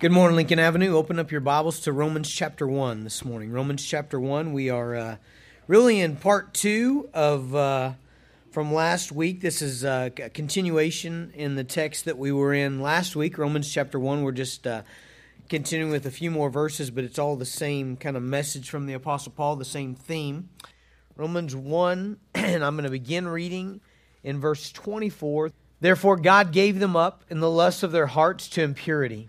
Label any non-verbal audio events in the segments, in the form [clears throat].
Good morning, Lincoln Avenue. Open up your Bibles to Romans chapter 1 this morning. Romans chapter 1. We are uh, really in part 2 of uh, from last week. This is uh, a continuation in the text that we were in last week, Romans chapter 1. We're just uh, continuing with a few more verses, but it's all the same kind of message from the Apostle Paul, the same theme. Romans 1, [clears throat] and I'm going to begin reading in verse 24. Therefore, God gave them up in the lust of their hearts to impurity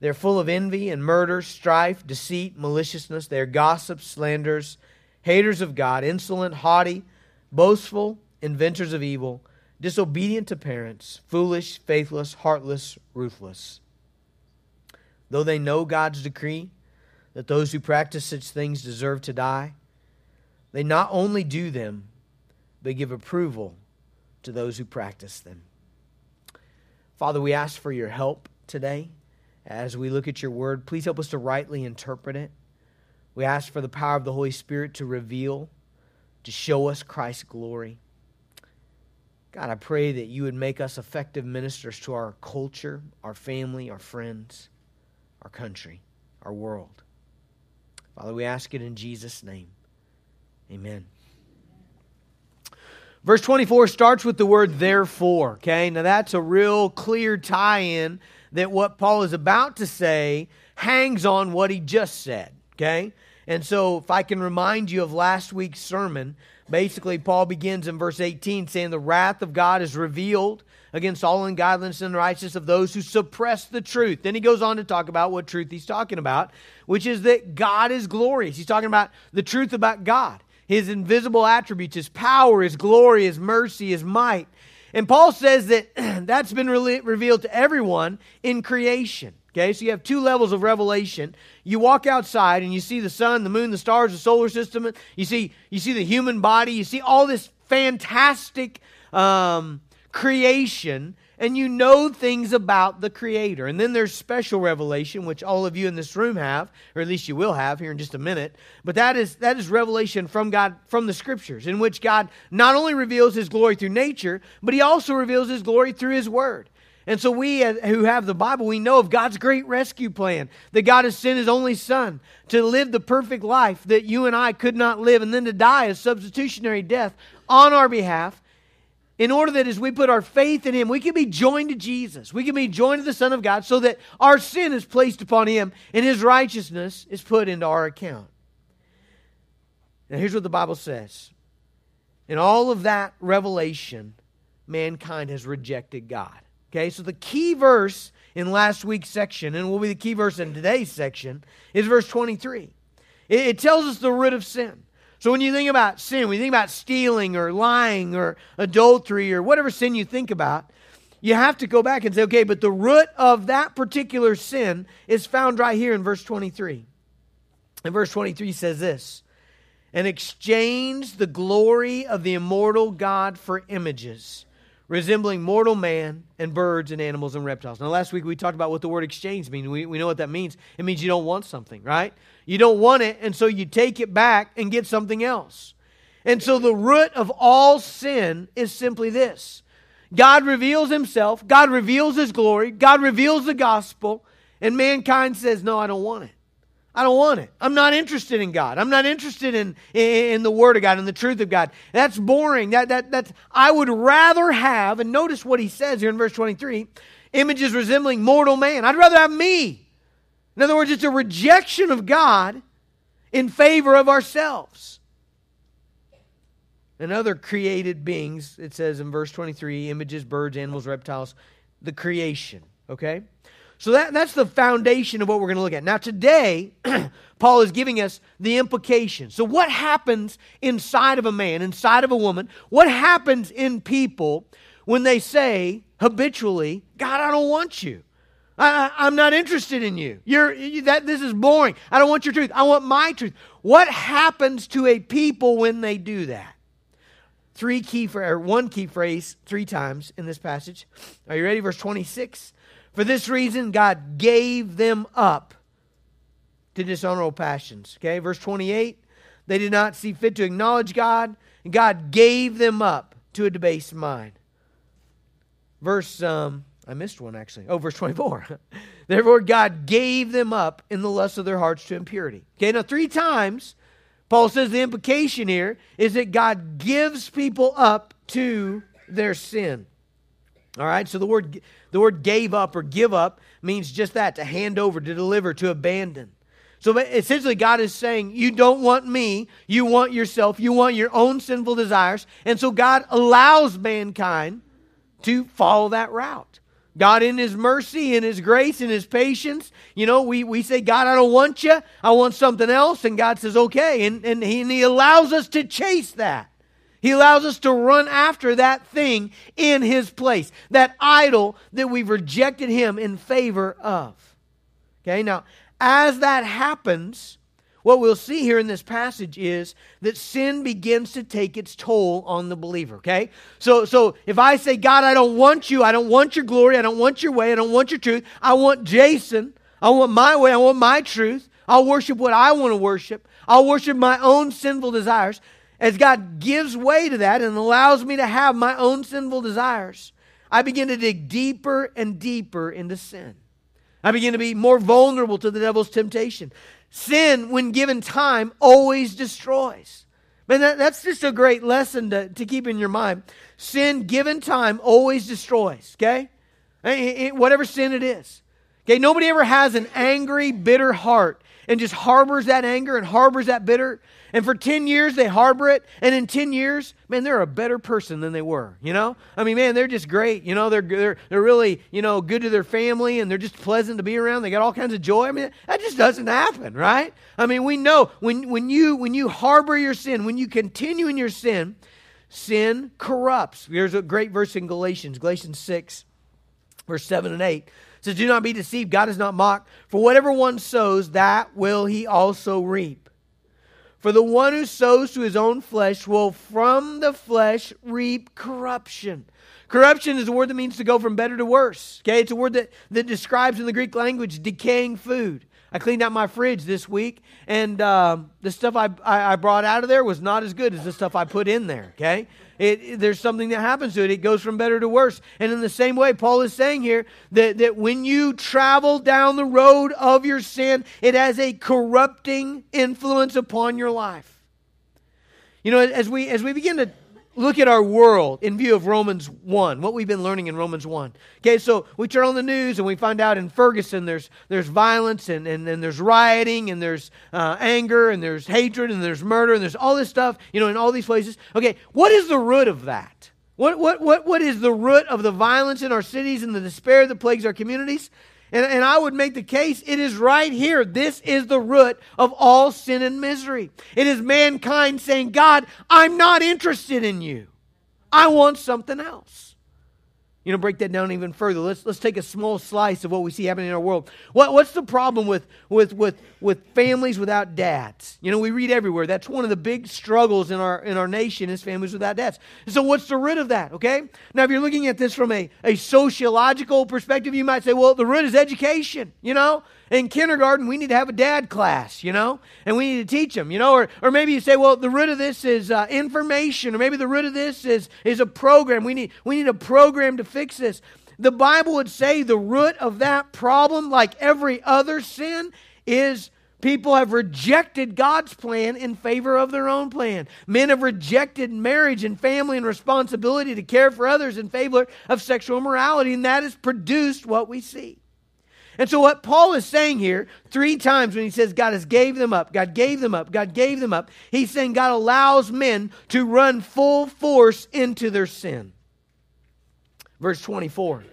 They're full of envy and murder, strife, deceit, maliciousness. They are gossips, slanders, haters of God, insolent, haughty, boastful, inventors of evil, disobedient to parents, foolish, faithless, heartless, ruthless. Though they know God's decree that those who practice such things deserve to die, they not only do them, but give approval to those who practice them. Father, we ask for your help today as we look at your word. Please help us to rightly interpret it. We ask for the power of the Holy Spirit to reveal, to show us Christ's glory. God, I pray that you would make us effective ministers to our culture, our family, our friends, our country, our world. Father, we ask it in Jesus' name. Amen. Verse 24 starts with the word therefore, okay? Now that's a real clear tie in that what Paul is about to say hangs on what he just said, okay? And so, if I can remind you of last week's sermon, basically, Paul begins in verse 18 saying, The wrath of God is revealed against all ungodliness and righteousness of those who suppress the truth. Then he goes on to talk about what truth he's talking about, which is that God is glorious. He's talking about the truth about God, his invisible attributes, his power, his glory, his mercy, his might. And Paul says that [clears throat] that's been re- revealed to everyone in creation. Okay, so you have two levels of revelation. You walk outside and you see the sun, the moon, the stars, the solar system. You see, you see the human body. You see all this fantastic um, creation and you know things about the Creator. And then there's special revelation, which all of you in this room have, or at least you will have here in just a minute. But that is that is revelation from God, from the Scriptures, in which God not only reveals His glory through nature, but He also reveals His glory through His Word. And so we uh, who have the Bible, we know of God's great rescue plan, that God has sent His only Son to live the perfect life that you and I could not live, and then to die a substitutionary death on our behalf in order that as we put our faith in Him, we can be joined to Jesus. We can be joined to the Son of God so that our sin is placed upon Him and His righteousness is put into our account. Now, here's what the Bible says In all of that revelation, mankind has rejected God. Okay, so the key verse in last week's section, and will be the key verse in today's section, is verse 23. It, it tells us the root of sin. So when you think about sin, when you think about stealing or lying or adultery or whatever sin you think about, you have to go back and say, okay, but the root of that particular sin is found right here in verse 23. And verse 23 says this and exchange the glory of the immortal God for images resembling mortal man and birds and animals and reptiles. Now, last week we talked about what the word exchange means. We, we know what that means. It means you don't want something, right? You don't want it, and so you take it back and get something else. And so the root of all sin is simply this God reveals himself, God reveals his glory, God reveals the gospel, and mankind says, No, I don't want it. I don't want it. I'm not interested in God. I'm not interested in, in, in, the Word of God and the truth of God. That's boring. That, that, that's, I would rather have, and notice what he says here in verse 23 images resembling mortal man. I'd rather have me. In other words, it's a rejection of God in favor of ourselves. and other created beings, it says in verse 23 images, birds, animals, reptiles, the creation. Okay? So that, that's the foundation of what we're going to look at. Now, today, [clears throat] Paul is giving us the implication. So, what happens inside of a man, inside of a woman? What happens in people when they say habitually, God, I don't want you? I, am not interested in you. You're you, that. This is boring. I don't want your truth. I want my truth. What happens to a people when they do that? Three key or one key phrase three times in this passage. Are you ready? Verse 26. For this reason, God gave them up to dishonorable passions. Okay, verse 28. They did not see fit to acknowledge God, and God gave them up to a debased mind. Verse um, I missed one actually. Oh, verse 24. [laughs] Therefore, God gave them up in the lust of their hearts to impurity. Okay, now three times, Paul says the implication here is that God gives people up to their sin. All right, so the word the word gave up or give up means just that to hand over, to deliver, to abandon. So essentially, God is saying, You don't want me, you want yourself, you want your own sinful desires. And so God allows mankind to follow that route. God, in His mercy, in His grace, in His patience, you know, we, we say, God, I don't want you. I want something else. And God says, okay. And, and, he, and He allows us to chase that. He allows us to run after that thing in His place, that idol that we've rejected Him in favor of. Okay, now, as that happens, what we'll see here in this passage is that sin begins to take its toll on the believer, okay? So so if I say, "God, I don't want you. I don't want your glory. I don't want your way. I don't want your truth. I want Jason. I want my way. I want my truth. I'll worship what I want to worship. I'll worship my own sinful desires." As God gives way to that and allows me to have my own sinful desires, I begin to dig deeper and deeper into sin. I begin to be more vulnerable to the devil's temptation. Sin, when given time, always destroys. Man, that, that's just a great lesson to, to keep in your mind. Sin, given time, always destroys, okay? It, it, whatever sin it is. Okay, nobody ever has an angry, bitter heart and just harbors that anger and harbors that bitter. And for 10 years, they harbor it. And in 10 years, man, they're a better person than they were, you know? I mean, man, they're just great. You know, they're, they're, they're really, you know, good to their family and they're just pleasant to be around. They got all kinds of joy. I mean, that just doesn't happen, right? I mean, we know when, when, you, when you harbor your sin, when you continue in your sin, sin corrupts. There's a great verse in Galatians, Galatians 6, verse 7 and 8 says, Do not be deceived. God is not mocked. For whatever one sows, that will he also reap. For the one who sows to his own flesh will from the flesh reap corruption. Corruption is a word that means to go from better to worse. Okay, it's a word that, that describes in the Greek language decaying food. I cleaned out my fridge this week, and um, the stuff I, I, I brought out of there was not as good as the stuff I put in there. Okay, it, it, there's something that happens to it. It goes from better to worse. And in the same way, Paul is saying here that, that when you travel down the road of your sin, it has a corrupting influence upon your life. You know, as we as we begin to look at our world in view of Romans 1, what we've been learning in Romans 1. Okay, so we turn on the news and we find out in Ferguson there's, there's violence and, and, and there's rioting and there's uh, anger and there's hatred and there's murder and there's all this stuff, you know, in all these places. Okay, what is the root of that? What, what, what, what is the root of the violence in our cities and the despair that plagues our communities? And, and I would make the case it is right here. This is the root of all sin and misery. It is mankind saying, God, I'm not interested in you. I want something else. You know, break that down even further. Let's, let's take a small slice of what we see happening in our world. What, what's the problem with, with, with, with families without dads? You know, we read everywhere. That's one of the big struggles in our, in our nation is families without dads. So what's the root of that, okay? Now, if you're looking at this from a, a sociological perspective, you might say, well, the root is education, you know? In kindergarten, we need to have a dad class, you know, and we need to teach them, you know, or, or maybe you say, well, the root of this is uh, information, or maybe the root of this is, is a program. We need, we need a program to fix this. The Bible would say the root of that problem, like every other sin, is People have rejected God's plan in favor of their own plan. Men have rejected marriage and family and responsibility to care for others in favor of sexual morality, and that has produced what we see. And so what Paul is saying here, three times when he says God has gave them up, God gave them up, God gave them up, he's saying God allows men to run full force into their sin. Verse 24.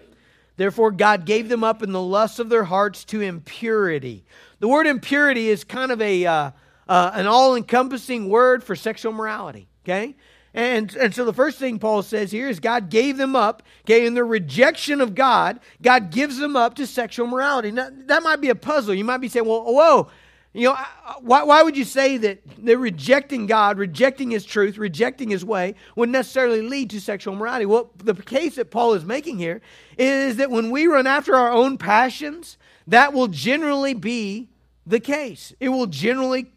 Therefore, God gave them up in the lusts of their hearts to impurity. The word impurity is kind of a uh, uh, an all encompassing word for sexual morality. Okay, and, and so the first thing Paul says here is God gave them up, okay, in their rejection of God, God gives them up to sexual morality. Now, that might be a puzzle. You might be saying, well, whoa, you know, why, why would you say that they're rejecting God, rejecting His truth, rejecting His way would necessarily lead to sexual morality? Well, the case that Paul is making here is that when we run after our own passions, that will generally be the case. It will generally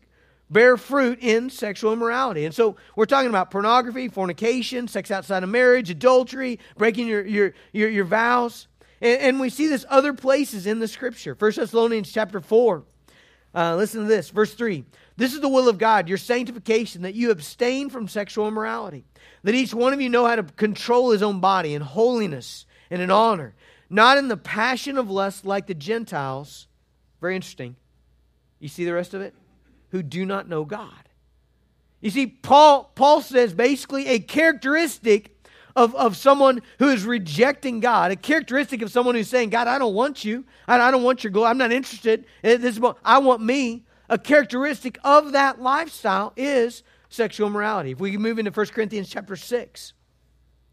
bear fruit in sexual immorality. And so we're talking about pornography, fornication, sex outside of marriage, adultery, breaking your, your, your, your vows. And, and, we see this other places in the scripture. 1 Thessalonians chapter 4. Uh, listen to this, verse 3. This is the will of God, your sanctification, that you abstain from sexual immorality, that each one of you know how to control his own body in holiness and in honor, not in the passion of lust like the Gentiles. Very interesting. You see the rest of it? Who do not know God. You see, Paul, Paul says basically a characteristic of, of someone who is rejecting God, a characteristic of someone who's saying, God, I don't want you. I, I don't want your glory. I'm not interested. This is, I want me. A characteristic of that lifestyle is sexual immorality. If we move into 1 Corinthians chapter 6.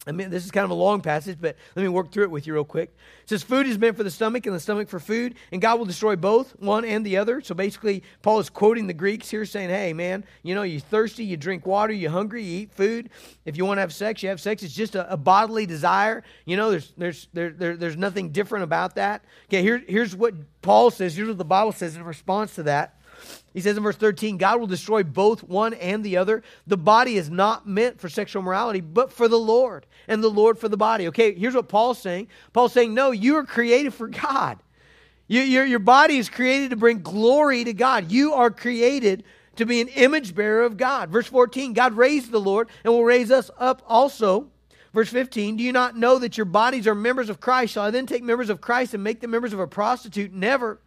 I mean, this is kind of a long passage, but let me work through it with you real quick. It says, Food is meant for the stomach, and the stomach for food, and God will destroy both, one and the other. So basically, Paul is quoting the Greeks here, saying, Hey, man, you know, you're thirsty, you drink water, you're hungry, you eat food. If you want to have sex, you have sex. It's just a, a bodily desire. You know, there's, there's, there, there, there's nothing different about that. Okay, here, here's what Paul says. Here's what the Bible says in response to that. He says in verse 13, God will destroy both one and the other. The body is not meant for sexual morality, but for the Lord, and the Lord for the body. Okay, here's what Paul's saying Paul's saying, No, you are created for God. You, your, your body is created to bring glory to God. You are created to be an image bearer of God. Verse 14, God raised the Lord and will raise us up also. Verse 15, do you not know that your bodies are members of Christ? Shall I then take members of Christ and make them members of a prostitute? Never.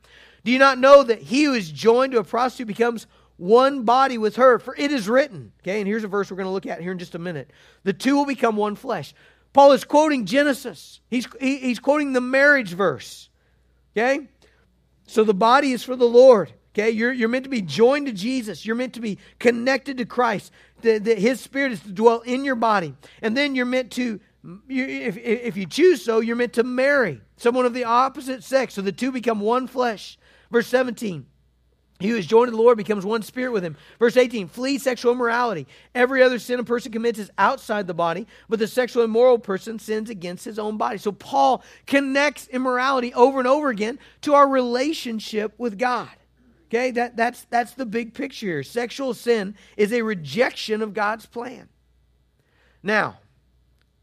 Do you not know that he who is joined to a prostitute becomes one body with her? For it is written. Okay, and here's a verse we're going to look at here in just a minute. The two will become one flesh. Paul is quoting Genesis. He's, he, he's quoting the marriage verse. Okay? So the body is for the Lord. Okay? You're, you're meant to be joined to Jesus. You're meant to be connected to Christ. The, his spirit is to dwell in your body. And then you're meant to, you, if, if you choose so, you're meant to marry someone of the opposite sex. So the two become one flesh. Verse 17. He who is joined to the Lord becomes one spirit with him. Verse 18, flee sexual immorality. Every other sin a person commits is outside the body, but the sexual immoral person sins against his own body. So Paul connects immorality over and over again to our relationship with God. Okay, that, that's, that's the big picture here. Sexual sin is a rejection of God's plan. Now,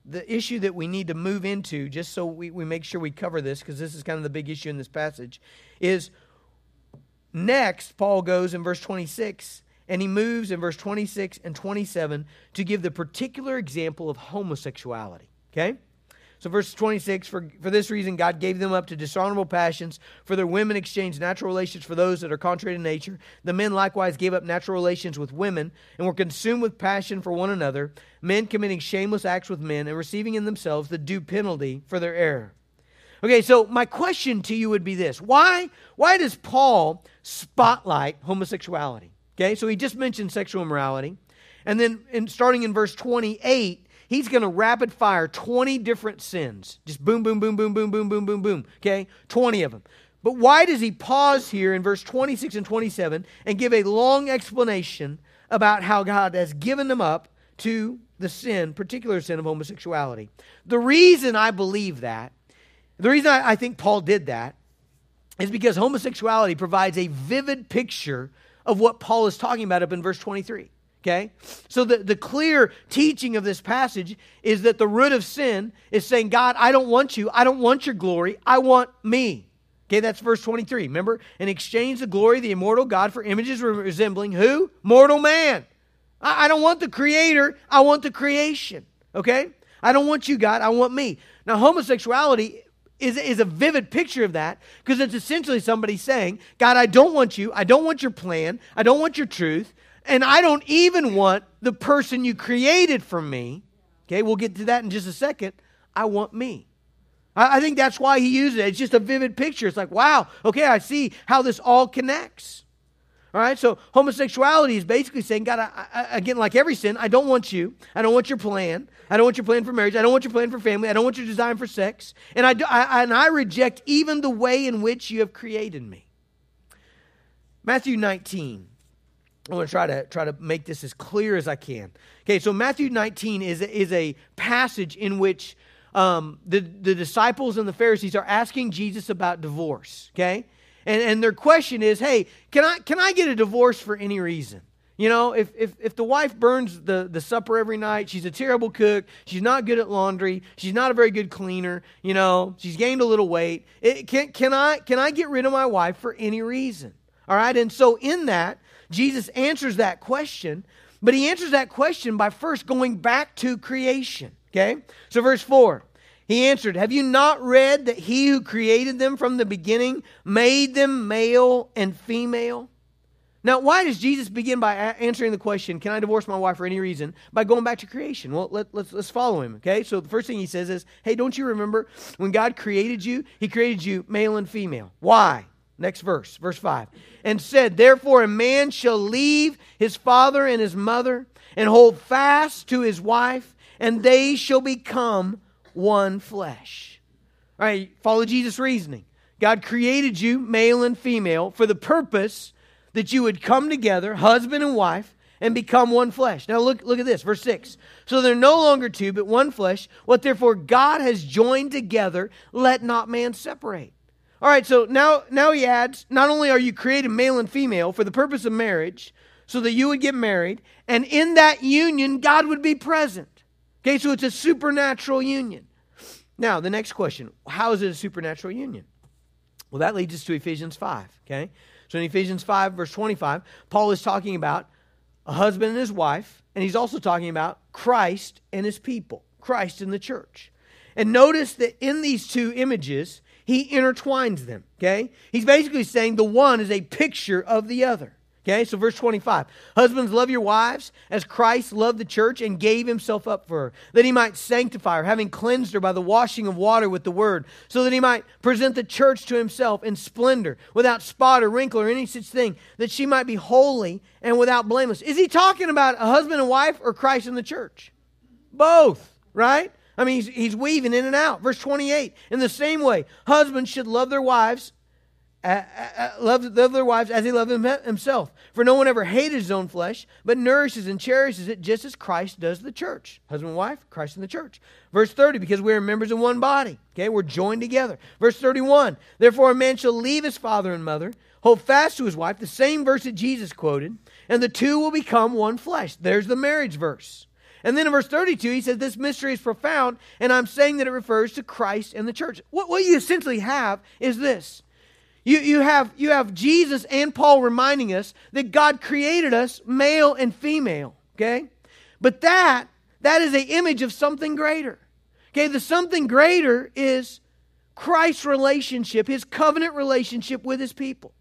the issue that we need to move into, just so we, we make sure we cover this, because this is kind of the big issue in this passage, is Next, Paul goes in verse 26 and he moves in verse 26 and 27 to give the particular example of homosexuality. Okay? So, verse 26 for, for this reason, God gave them up to dishonorable passions. For their women exchanged natural relations for those that are contrary to nature. The men likewise gave up natural relations with women and were consumed with passion for one another, men committing shameless acts with men and receiving in themselves the due penalty for their error. Okay, so my question to you would be this why, why does Paul spotlight homosexuality? Okay, so he just mentioned sexual immorality. And then in, starting in verse 28, he's going to rapid fire 20 different sins. Just boom, boom, boom, boom, boom, boom, boom, boom, boom. Okay, 20 of them. But why does he pause here in verse 26 and 27 and give a long explanation about how God has given them up to the sin, particular sin of homosexuality? The reason I believe that the reason I, I think Paul did that is because homosexuality provides a vivid picture of what Paul is talking about up in verse 23. Okay? So the, the clear teaching of this passage is that the root of sin is saying, God, I don't want you. I don't want your glory. I want me. Okay, that's verse 23. Remember? And exchange the glory of the immortal God for images resembling who? Mortal man. I, I don't want the creator. I want the creation. Okay? I don't want you, God. I want me. Now, homosexuality is, is a vivid picture of that because it's essentially somebody saying, God, I don't want you. I don't want your plan. I don't want your truth. And I don't even want the person you created for me. Okay, we'll get to that in just a second. I want me. I, I think that's why he uses it. It's just a vivid picture. It's like, wow, okay, I see how this all connects. All right, so homosexuality is basically saying, God, I, I, again, like every sin, I don't want you. I don't want your plan. I don't want your plan for marriage. I don't want your plan for family. I don't want your design for sex. And I, do, I, and I reject even the way in which you have created me. Matthew 19. I want to try to try to make this as clear as I can. Okay, so Matthew 19 is, is a passage in which um, the, the disciples and the Pharisees are asking Jesus about divorce. Okay? And, and their question is, hey, can I, can I get a divorce for any reason? You know, if, if, if the wife burns the, the supper every night, she's a terrible cook, she's not good at laundry, she's not a very good cleaner, you know, she's gained a little weight. It, can, can, I, can I get rid of my wife for any reason? All right, and so in that, Jesus answers that question, but he answers that question by first going back to creation. Okay? So, verse 4 he answered, Have you not read that he who created them from the beginning made them male and female? Now, why does Jesus begin by answering the question, Can I divorce my wife for any reason? by going back to creation? Well, let, us let's, let's follow him, okay? So, the first thing he says is, Hey, don't you remember when God created you? He created you male and female. Why? Next verse, verse 5. And said, Therefore, a man shall leave his father and his mother and hold fast to his wife, and they shall become one flesh. All right, follow Jesus' reasoning. God created you, male and female, for the purpose that you would come together, husband and wife, and become one flesh. Now look, look at this, verse 6. So they're no longer two, but one flesh. What therefore God has joined together, let not man separate. All right, so now, now he adds, not only are you created male and female for the purpose of marriage, so that you would get married, and in that union, God would be present. Okay, so it's a supernatural union. Now, the next question how is it a supernatural union? Well, that leads us to Ephesians 5. Okay, so in Ephesians 5, verse 25, Paul is talking about a husband and his wife, and he's also talking about Christ and his people, Christ and the church. And notice that in these two images, he intertwines them. Okay, he's basically saying the one is a picture of the other. Okay, so verse 25. Husbands, love your wives as Christ loved the church and gave himself up for her, that he might sanctify her, having cleansed her by the washing of water with the word, so that he might present the church to himself in splendor, without spot or wrinkle or any such thing, that she might be holy and without blameless. Is he talking about a husband and wife or Christ and the church? Both, right? I mean, he's, he's weaving in and out. Verse 28. In the same way, husbands should love their wives uh, uh, love, love their wives as he loved himself. For no one ever hated his own flesh, but nourishes and cherishes it just as Christ does the church. Husband and wife, Christ and the church. Verse 30, because we are members of one body. Okay, we're joined together. Verse 31, therefore a man shall leave his father and mother, hold fast to his wife, the same verse that Jesus quoted, and the two will become one flesh. There's the marriage verse. And then in verse 32, he says, This mystery is profound, and I'm saying that it refers to Christ and the church. What, what you essentially have is this you, you, have, you have Jesus and Paul reminding us that God created us male and female, okay? But that, that is an image of something greater. Okay, the something greater is Christ's relationship, his covenant relationship with his people.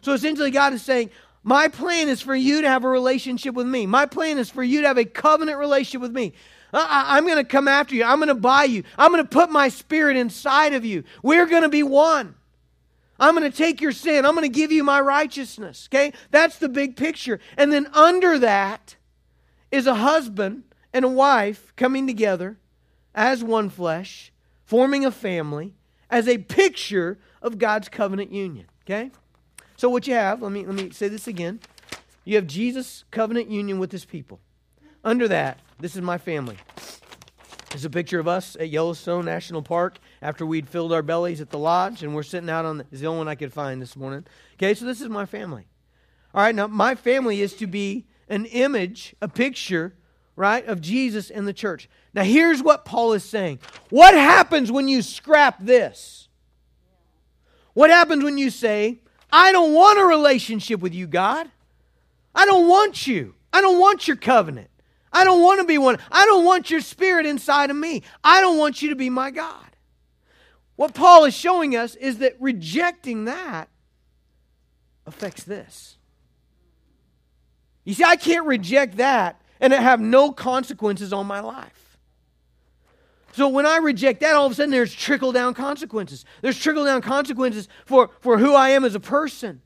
So essentially, God is saying, My plan is for you to have a relationship with me. My plan is for you to have a covenant relationship with me. Uh, uh, I, am going to come after you. I'm going to buy you. I'm going to put my spirit inside of you. We're going to be one. I'm going to take your sin. I'm going to give you my righteousness. Okay? That's the big picture. And then under that is a husband and a wife coming together as one flesh, forming a family, as a picture of God's covenant union. Okay? So what you have, let me let me say this again. You have Jesus' covenant union with his people. Under that, this is my family. There's a picture of us at Yellowstone National Park after we'd filled our bellies at the lodge, and we're sitting out on the, is the only one I could find this morning. Okay, so this is my family. All right, now my family is to be an image, a picture, right, of Jesus and the church. Now here's what Paul is saying. What happens when you scrap this? What happens when you say, I don't want a relationship with you, God? I don't want you. I don't want your covenant. I don't want to be one. I don't want your spirit inside of me. I don't want you to be my God. What Paul is showing us is that rejecting that affects this. You see, I can't reject that and it have no consequences on my life. So when I reject that, all of a sudden there's trickle down consequences. There's trickle down consequences for, for who I am as a person.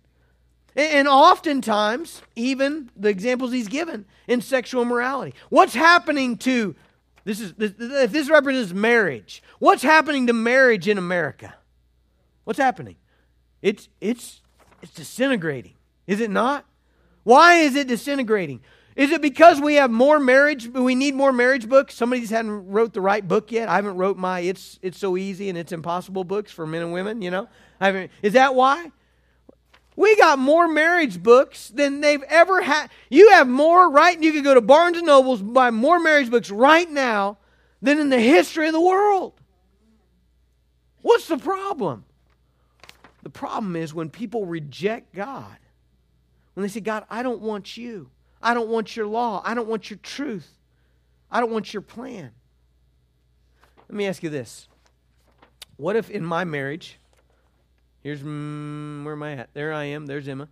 And oftentimes, even the examples he's given in sexual morality. What's happening to this is if this represents marriage, what's happening to marriage in America? What's happening? It's it's it's disintegrating. Is it not? Why is it disintegrating? Is it because we have more marriage? We need more marriage books. Somebody just hadn't wrote the right book yet. I haven't wrote my "It's It's So Easy and It's Impossible" books for men and women. You know, I haven't. Is that why? We got more marriage books than they've ever had. You have more, right? And you could go to Barnes and Nobles buy more marriage books right now than in the history of the world. What's the problem? The problem is when people reject God. When they say, God, I don't want you. I don't want your law. I don't want your truth. I don't want your plan. Let me ask you this. What if in my marriage, Here's mm, where am I at? There I am. There's Emma.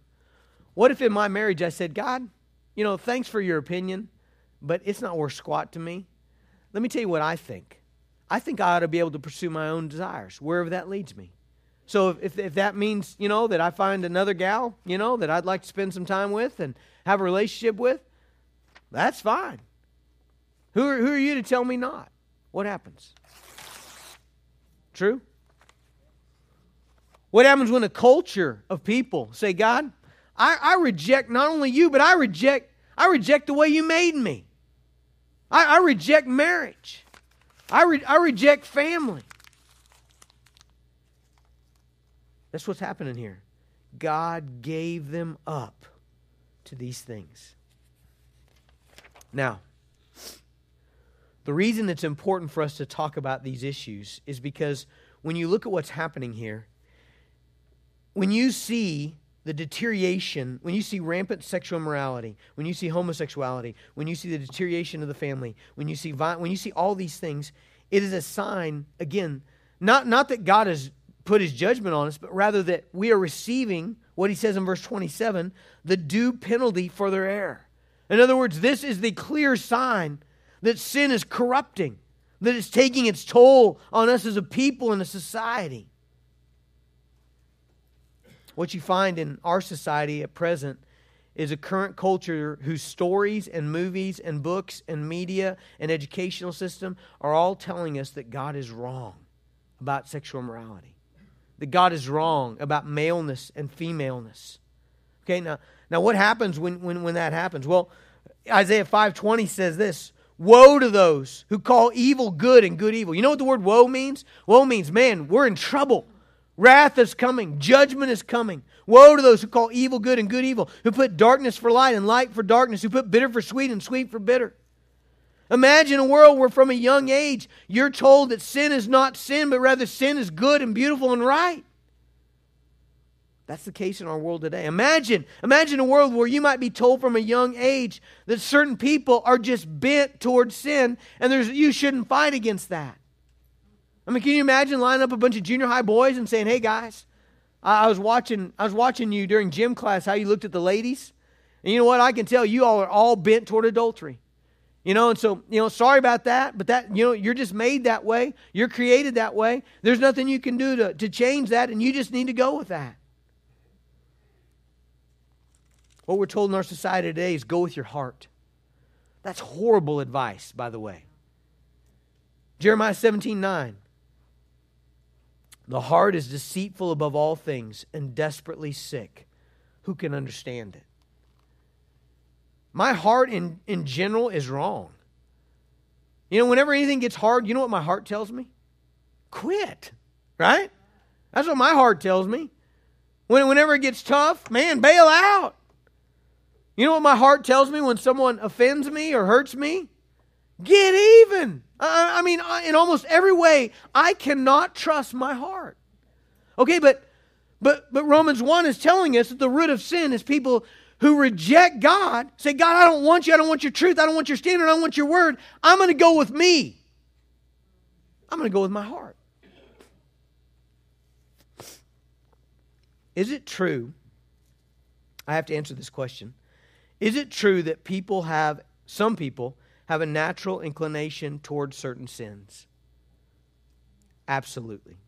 What if in my marriage I said, God, you know, thanks for your opinion, but it's not worth squat to me. Let me tell you what I think. I think I ought to be able to pursue my own desires, wherever that leads me. So if, if, that means, you know, that I find another gal, you know, that I'd like to spend some time with and have a relationship with, that's fine. Who are, who are you to tell me not? What happens? True? What happens when a culture of people say, God, I, I reject not only you, but I reject, I reject the way you made me. I, I reject marriage. I, re, I reject family. That's what's happening here. God gave them up to these things. Now, the reason it's important for us to talk about these issues is because when you look at what's happening here, when you see the deterioration, when you see rampant sexual immorality, when you see homosexuality, when you see the deterioration of the family, when you see when you see all these things, it is a sign again, not not that God has put his judgment on us, but rather that we are receiving what he says in verse 27, the due penalty for their error. In other words, this is the clear sign that sin is corrupting, that it's taking its toll on us as a people and a society. What you find in our society at present is a current culture whose stories and movies and books and media and educational system are all telling us that God is wrong about sexual morality. That God is wrong about maleness and femaleness. Okay, now, now what happens when, when, when that happens? Well, Isaiah 5.20 says this, Woe to those who call evil good and good evil. You know what the word woe means? Woe means, man, we're in trouble. Wrath is coming. Judgment is coming. Woe to those who call evil good and good evil, who put darkness for light and light for darkness, who put bitter for sweet and sweet for bitter. Imagine a world where from a young age you're told that sin is not sin, but rather sin is good and beautiful and right. That's the case in our world today. Imagine, imagine a world where you might be told from a young age that certain people are just bent towards sin and there's, you shouldn't fight against that. I mean, can you imagine lining up a bunch of junior high boys and saying, "Hey guys, I, I was watching I was watching you during gym class how you looked at the ladies, and you know what? I can tell you all are all bent toward adultery." You know, and so, you know, sorry about that, but that, you know, you're just made that way. You're created that way. There's nothing you can do to, to change that, and you just need to go with that. What we're told in our society today is go with your heart. That's horrible advice, by the way. Jeremiah 17 9. The heart is deceitful above all things and desperately sick. Who can understand it? My heart in, in general is wrong. You know, whenever anything gets hard, you know what my heart tells me? Quit, right? That's what my heart tells me. When, whenever it gets tough, man, bail out. You know what my heart tells me when someone offends me or hurts me? Get even. I mean, in almost every way, I cannot trust my heart. Okay, but but but Romans 1 is telling us that the root of sin is people who reject God, say, God, I don't want you, I don't want your truth, I don't want your standard, I don't want your word. I'm going to go with me. I'm going to go with my heart. is it true? I have to answer this question. Is it true that people have, some people, have a natural inclination towards certain sins? Absolutely.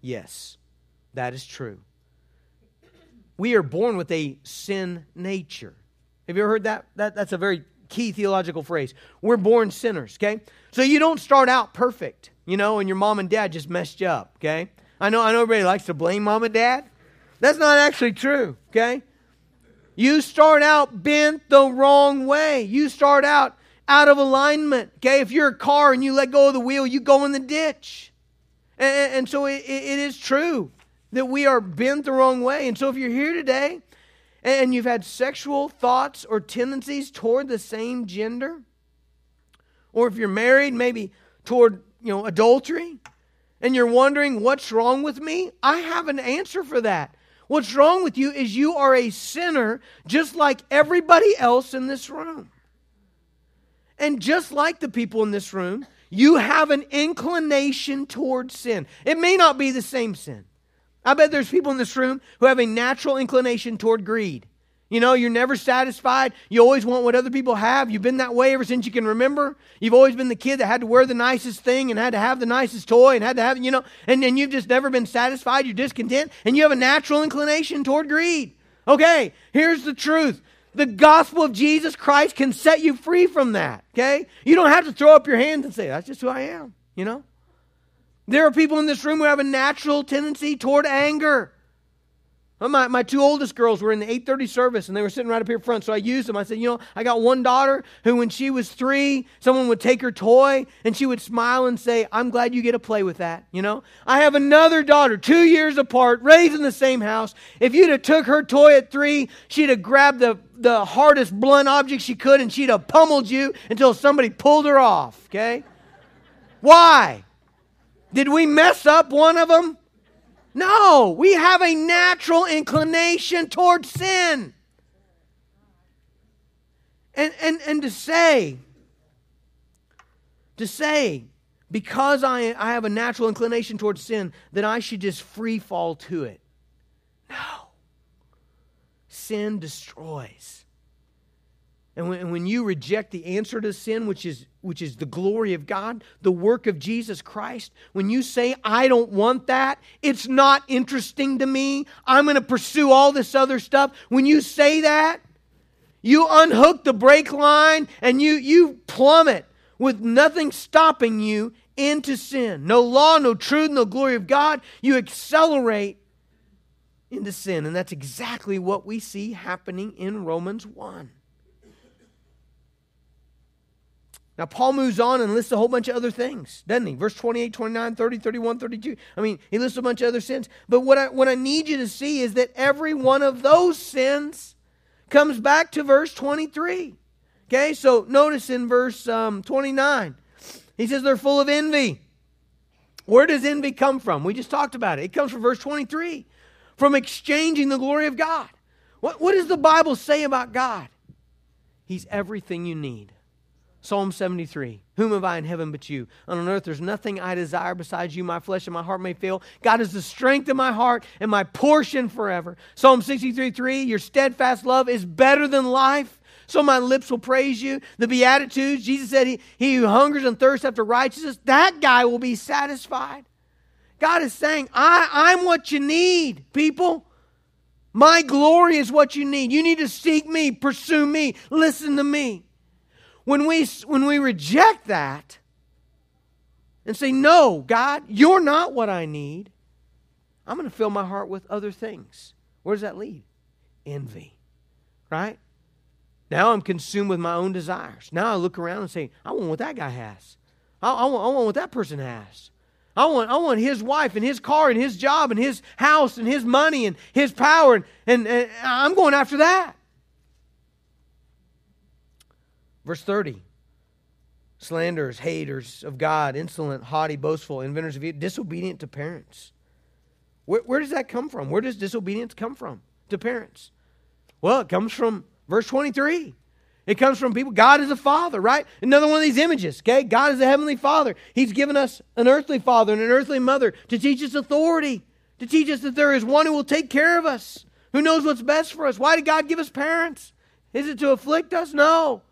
Yes, that is true. We are born with a sin nature. Have you ever heard that? that that's a very key theological phrase. We're born sinners, okay? So you don't start out perfect, you know, and your mom and dad just messed you up, okay? I know, I know everybody likes to blame mom and dad. That's not actually true, okay? You start out bent the wrong way. You start out out of alignment. Okay, if you're a car and you let go of the wheel, you go in the ditch. And, and so it, it is true that we are bent the wrong way. And so if you're here today and you've had sexual thoughts or tendencies toward the same gender, or if you're married, maybe toward you know adultery, and you're wondering what's wrong with me, I have an answer for that. What's wrong with you is you are a sinner just like everybody else in this room. And just like the people in this room, you have an inclination towards sin. It may not be the same sin. I bet there's people in this room who have a natural inclination toward greed. You know, you're never satisfied. You always want what other people have. You've been that way ever since you can remember. You've always been the kid that had to wear the nicest thing and had to have the nicest toy and had to have, you know, and, and you've just never been satisfied. You're discontent and you have a natural inclination toward greed. Okay, here's the truth. The gospel of Jesus Christ can set you free from that. Okay? You don't have to throw up your hands and say, that's just who I am, you know? There are people in this room who have a natural tendency toward anger. My, my two oldest girls were in the 8.30 service, and they were sitting right up here front, so I used them. I said, you know, I got one daughter who, when she was three, someone would take her toy, and she would smile and say, I'm glad you get to play with that, you know? I have another daughter, two years apart, raised in the same house. If you'd have took her toy at three, she'd have grabbed the, the hardest blunt object she could, and she'd have pummeled you until somebody pulled her off, okay? Why? Did we mess up one of them? No, we have a natural inclination towards sin. And, and, and to say, to say, because I, I have a natural inclination towards sin, that I should just free fall to it. No. Sin destroys. And when, when, you reject the answer to sin, which is, which is the glory of God, the work of Jesus Christ, when you say, I don't want that, it's not interesting to me, I'm going to pursue all this other stuff, when you say that, you unhook the brake line and you, you plummet with nothing stopping you into sin. No law, no truth, no glory of God. You accelerate into sin. And that's exactly what we see happening in Romans 1. Now, Paul moves on and lists a whole bunch of other things, doesn't he? Verse 28, 29, 30, 31, 32. I mean, he lists a bunch of other sins. But what I, what I need you to see is that every one of those sins comes back to verse 23. Okay, so notice in verse um, 29, he says they're full of envy. Where does envy come from? We just talked about it. It comes from verse 23 from exchanging the glory of God. What, what does the Bible say about God? He's everything you need. Psalm 73 Whom have I in heaven but you? And on earth there's nothing I desire besides you. My flesh and my heart may fail. God is the strength of my heart and my portion forever. Psalm 63 3 Your steadfast love is better than life. So my lips will praise you. The Beatitudes, Jesus said, he, he who hungers and thirsts after righteousness, that guy will be satisfied. God is saying, I, I'm what you need, people. My glory is what you need. You need to seek me, pursue me, listen to me. When we, when we reject that and say, No, God, you're not what I need, I'm going to fill my heart with other things. Where does that lead? Envy, right? Now I'm consumed with my own desires. Now I look around and say, I want what that guy has. I, I, want, I want what that person has. I want, I want his wife and his car and his job and his house and his money and his power. And, and, and I'm going after that. Verse 30 slanderers, haters of God, insolent, haughty, boastful, inventors of evil, disobedient to parents. Where, where, does that come from? Where does disobedience come from to parents? Well, it comes from verse 23. It comes from people. God is a father, right? Another one of these images, okay? God is a heavenly father. He's given us an earthly father and an earthly mother to teach us authority. to teach us that there is one who will take care of us, who knows what's best for us. Why did God give us parents? Is it to afflict us? No.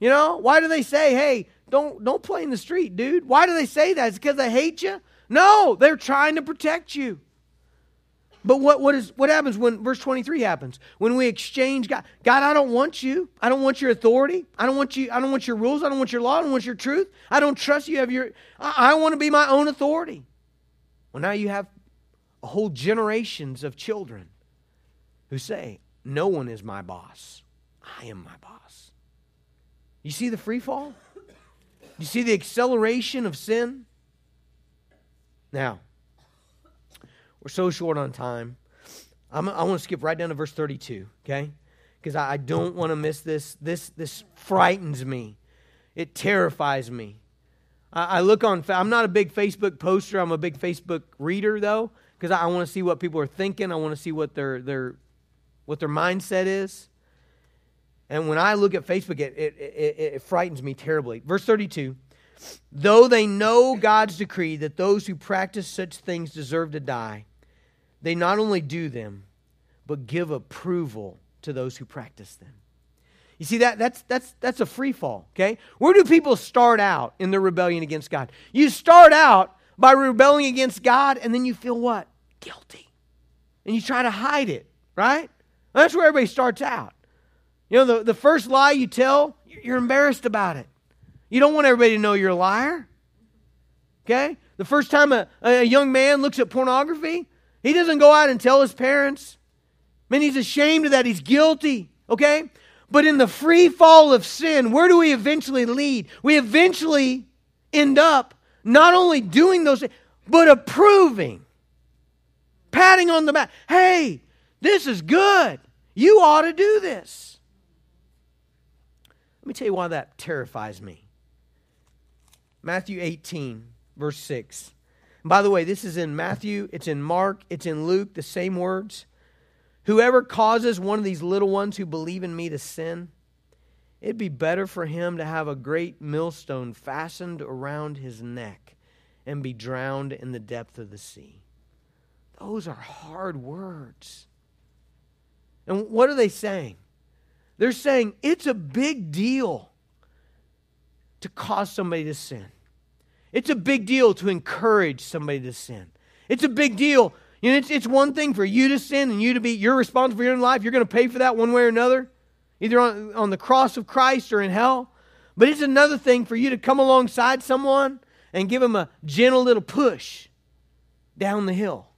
You know, why do they say, hey, don't, don't play in the street, dude? Why do they say that? Is because they hate you? No, they're trying to protect you. But what, what, is, what happens when verse 23 happens? When we exchange God, God, I don't want you. I don't want your authority. I don't want you. I don't want your rules. I don't want your law. I don't want your truth. I don't trust you. Have your, I, I want to be my own authority. Well, now you have a whole generations of children who say, No one is my boss. I am my boss. You see the free fall? You see the acceleration of sin? Now, we're so short on time. I'm, i want to skip right down to verse 32, okay? Because I, I don't want to miss this. This, this frightens me, it terrifies me. I, I look on, I'm not a big Facebook poster, I'm a big Facebook reader, though, because I, I want to see what people are thinking, I want to see what their, their, what their mindset is. And when I look at Facebook, it, it, it, it frightens me terribly. Verse 32 Though they know God's decree that those who practice such things deserve to die, they not only do them, but give approval to those who practice them. You see that that's that's that's a free fall, okay? Where do people start out in their rebellion against God? You start out by rebelling against God and then you feel what? Guilty. And you try to hide it, right? That's where everybody starts out. You know, the, the first lie you tell, you're embarrassed about it. You don't want everybody to know you're a liar. Okay? The first time a, a young man looks at pornography, he doesn't go out and tell his parents. Man, he's ashamed of that. He's guilty. Okay? But in the free fall of sin, where do we eventually lead? We eventually end up not only doing those things, but approving, patting on the back. Hey, this is good. You ought to do this. Let me tell you why that terrifies me. Matthew 18, verse 6. And by the way, this is in Matthew, it's in Mark, it's in Luke, the same words. Whoever causes one of these little ones who believe in me to sin, it'd be better for him to have a great millstone fastened around his neck and be drowned in the depth of the sea. Those are hard words. And what are they saying? They're saying it's a big deal to cause somebody to sin. It's a big deal to encourage somebody to sin. It's a big deal. You know, it's, it's one thing for you to sin and you to be, you're responsible for your own life. You're going to pay for that one way or another, either on, on the cross of Christ or in hell. But it's another thing for you to come alongside someone and give them a gentle little push down the hill.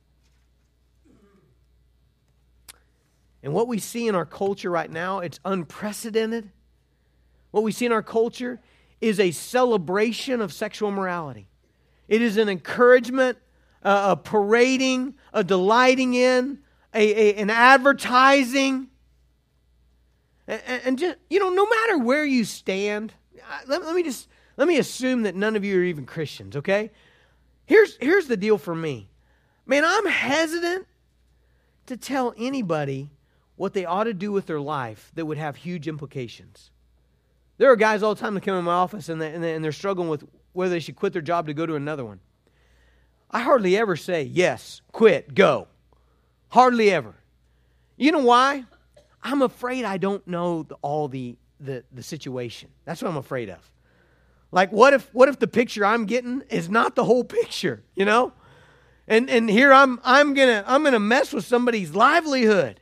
And what we see in our culture right now, it's unprecedented. What we see in our culture is a celebration of sexual morality. It is an encouragement, uh, a parading, a delighting in, a, a an advertising. And, and, just, you know, no matter where you stand, let, let me just, let me assume that none of you are even Christians, okay? Here's, here's the deal for me. Man, I'm hesitant to tell anybody what they ought to do with their life that would have huge implications. There are guys all the time that come in my office and, they, and, they, and they're struggling with whether they should quit their job to go to another one. I hardly ever say, yes, quit, go. Hardly ever. You know why? I'm afraid I don't know all the, the, the situation. That's what I'm afraid of. Like, what if, what if the picture I'm getting is not the whole picture, you know? And, and here I'm, I'm going to I'm gonna mess with somebody's livelihood.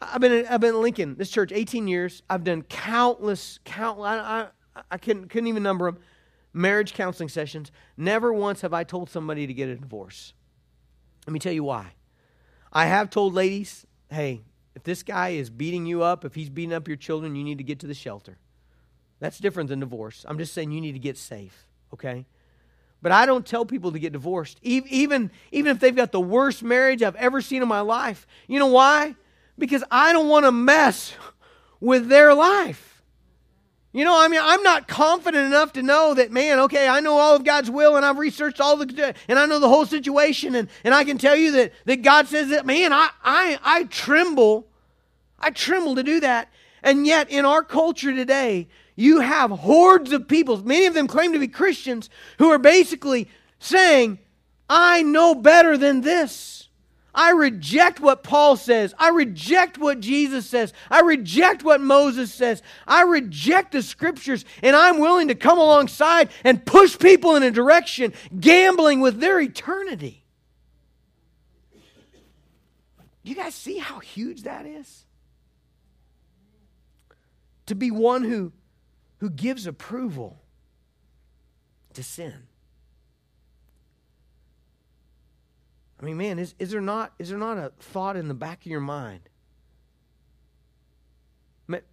I've been, I've been in Lincoln, this church, 18 years. I've done countless, countless, I, I, I couldn't, couldn't even number them, marriage counseling sessions. Never once have I told somebody to get a divorce. Let me tell you why. I have told ladies, hey, if this guy is beating you up, if he's beating up your children, you need to get to the shelter. That's different than divorce. I'm just saying you need to get safe, okay? But I don't tell people to get divorced, even, even if they've got the worst marriage I've ever seen in my life. You know why? Because I don't want to mess with their life. You know, I mean, I'm not confident enough to know that, man, okay, I know all of God's will and I've researched all the, and I know the whole situation and, and I can tell you that, that God says that, man, I, I, I tremble. I tremble to do that. And yet, in our culture today, you have hordes of people, many of them claim to be Christians, who are basically saying, I know better than this. I reject what Paul says. I reject what Jesus says. I reject what Moses says. I reject the scriptures, and I'm willing to come alongside and push people in a direction, gambling with their eternity. Do you guys see how huge that is? To be one who, who gives approval to sin. I mean, man, is, is, there not, is there not a thought in the back of your mind?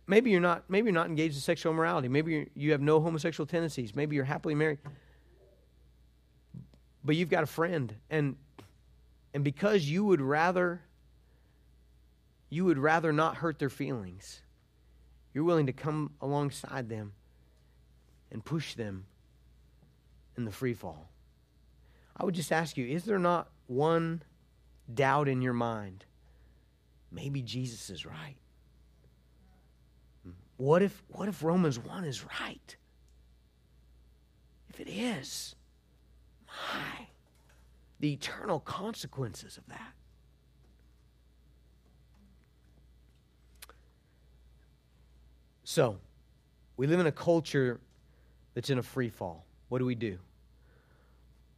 Maybe you're not, maybe you're not engaged in sexual immorality. Maybe you have no homosexual tendencies. Maybe you're happily married. But you've got a friend, and, and because you would rather you would rather not hurt their feelings, you're willing to come alongside them and push them in the free fall. I would just ask you is there not one doubt in your mind? Maybe Jesus is right. What if, what if Romans 1 is right? If it is, my, the eternal consequences of that. So, we live in a culture that's in a free fall. What do we do?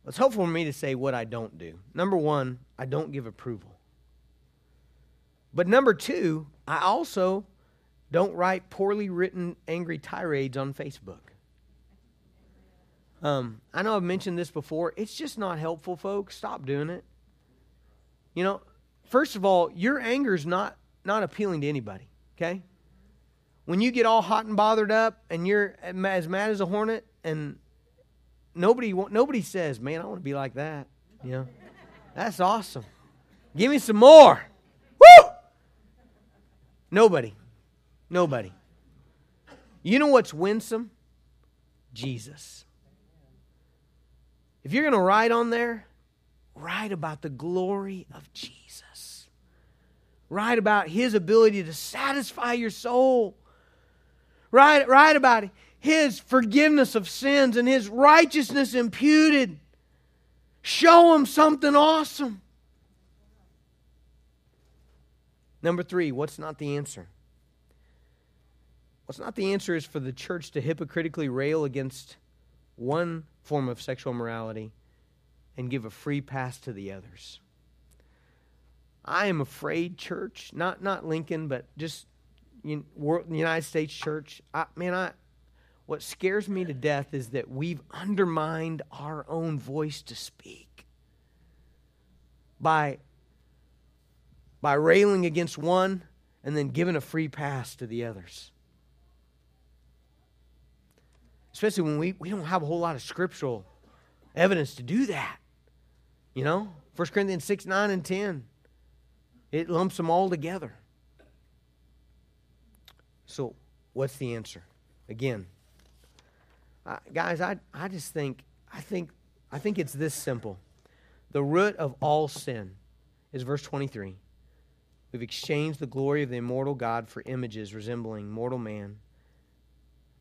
It's helpful for me to say what I don't do. Number one, I don't give approval. But number two, I also don't write poorly written angry tirades on Facebook. Um, I know I've mentioned this before. It's just not helpful, folks. Stop doing it. You know, first of all, your anger is not not appealing to anybody. Okay, when you get all hot and bothered up and you're as mad as a hornet and nobody nobody says, "Man, I want to be like that." You know, that's awesome. Give me some more. Woo! Nobody, nobody. You know what's winsome? Jesus. If you're going to write on there, write about the glory of Jesus. Write about his ability to satisfy your soul Write, write about his forgiveness of sins and his righteousness imputed. Show him something awesome. Number three, what's not the answer? What's not the answer is for the church to hypocritically rail against one form of sexual morality and give a free pass to the others. I am afraid, church, not not Lincoln, but just the United States church, I, man, I, what scares me to death is that we've undermined our own voice to speak by, by railing against one and then giving a free pass to the others. Especially when we, we don't have a whole lot of scriptural evidence to do that. You know, 1 Corinthians 6, 9, and 10. It lumps them all together. So, what's the answer? Again, uh, guys, I, I just think I think I think it's this simple. The root of all sin is verse 23. We've exchanged the glory of the immortal God for images resembling mortal man,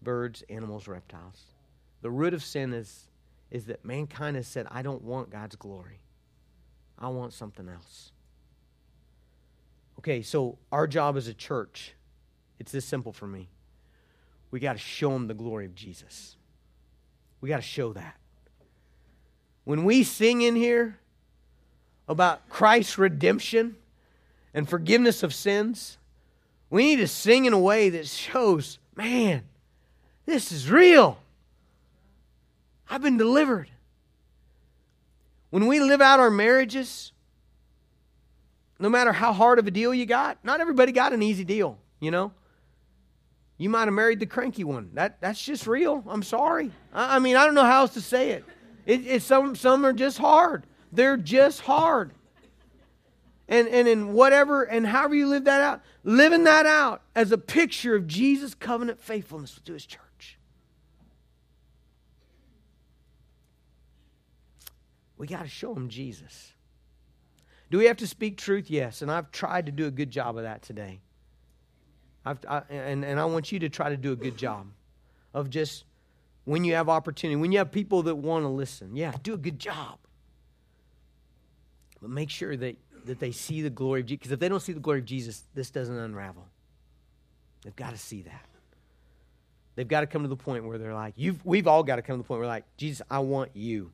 birds, animals, reptiles. The root of sin is, is that mankind has said, I don't want God's glory. I want something else. Okay, so our job as a church it's this simple for me. We got to show them the glory of Jesus. We got to show that. When we sing in here about Christ's redemption and forgiveness of sins, we need to sing in a way that shows, man, this is real. I've been delivered. When we live out our marriages, no matter how hard of a deal you got, not everybody got an easy deal, you know? You might have married the cranky one. That, that's just real. I'm sorry. I, I mean, I don't know how else to say it. it. It, some, some are just hard. They're just hard. And, and in whatever and however you live that out, living that out as a picture of Jesus' covenant faithfulness to his church. We got to show them Jesus. Do we have to speak truth? Yes. And I've tried to do a good job of that today. I, and, and I want you to try to do a good job of just when you have opportunity, when you have people that want to listen, yeah, do a good job. But make sure that, that they see the glory of Jesus. Because if they don't see the glory of Jesus, this doesn't unravel. They've got to see that. They've got to come to the point where they're like, You've, we've all got to come to the point where like, Jesus, I want you.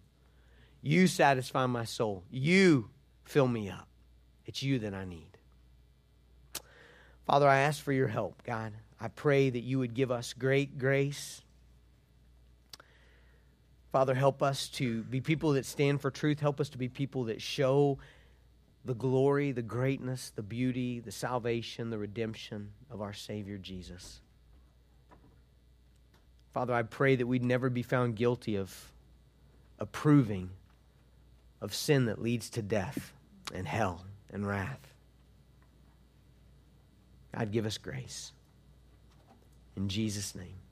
You satisfy my soul. You fill me up. It's you that I need. Father, I ask for your help, God. I pray that you would give us great grace. Father, help us to be people that stand for truth. Help us to be people that show the glory, the greatness, the beauty, the salvation, the redemption of our Savior Jesus. Father, I pray that we'd never be found guilty of approving of sin that leads to death and hell and wrath. God, give us grace. In Jesus' name.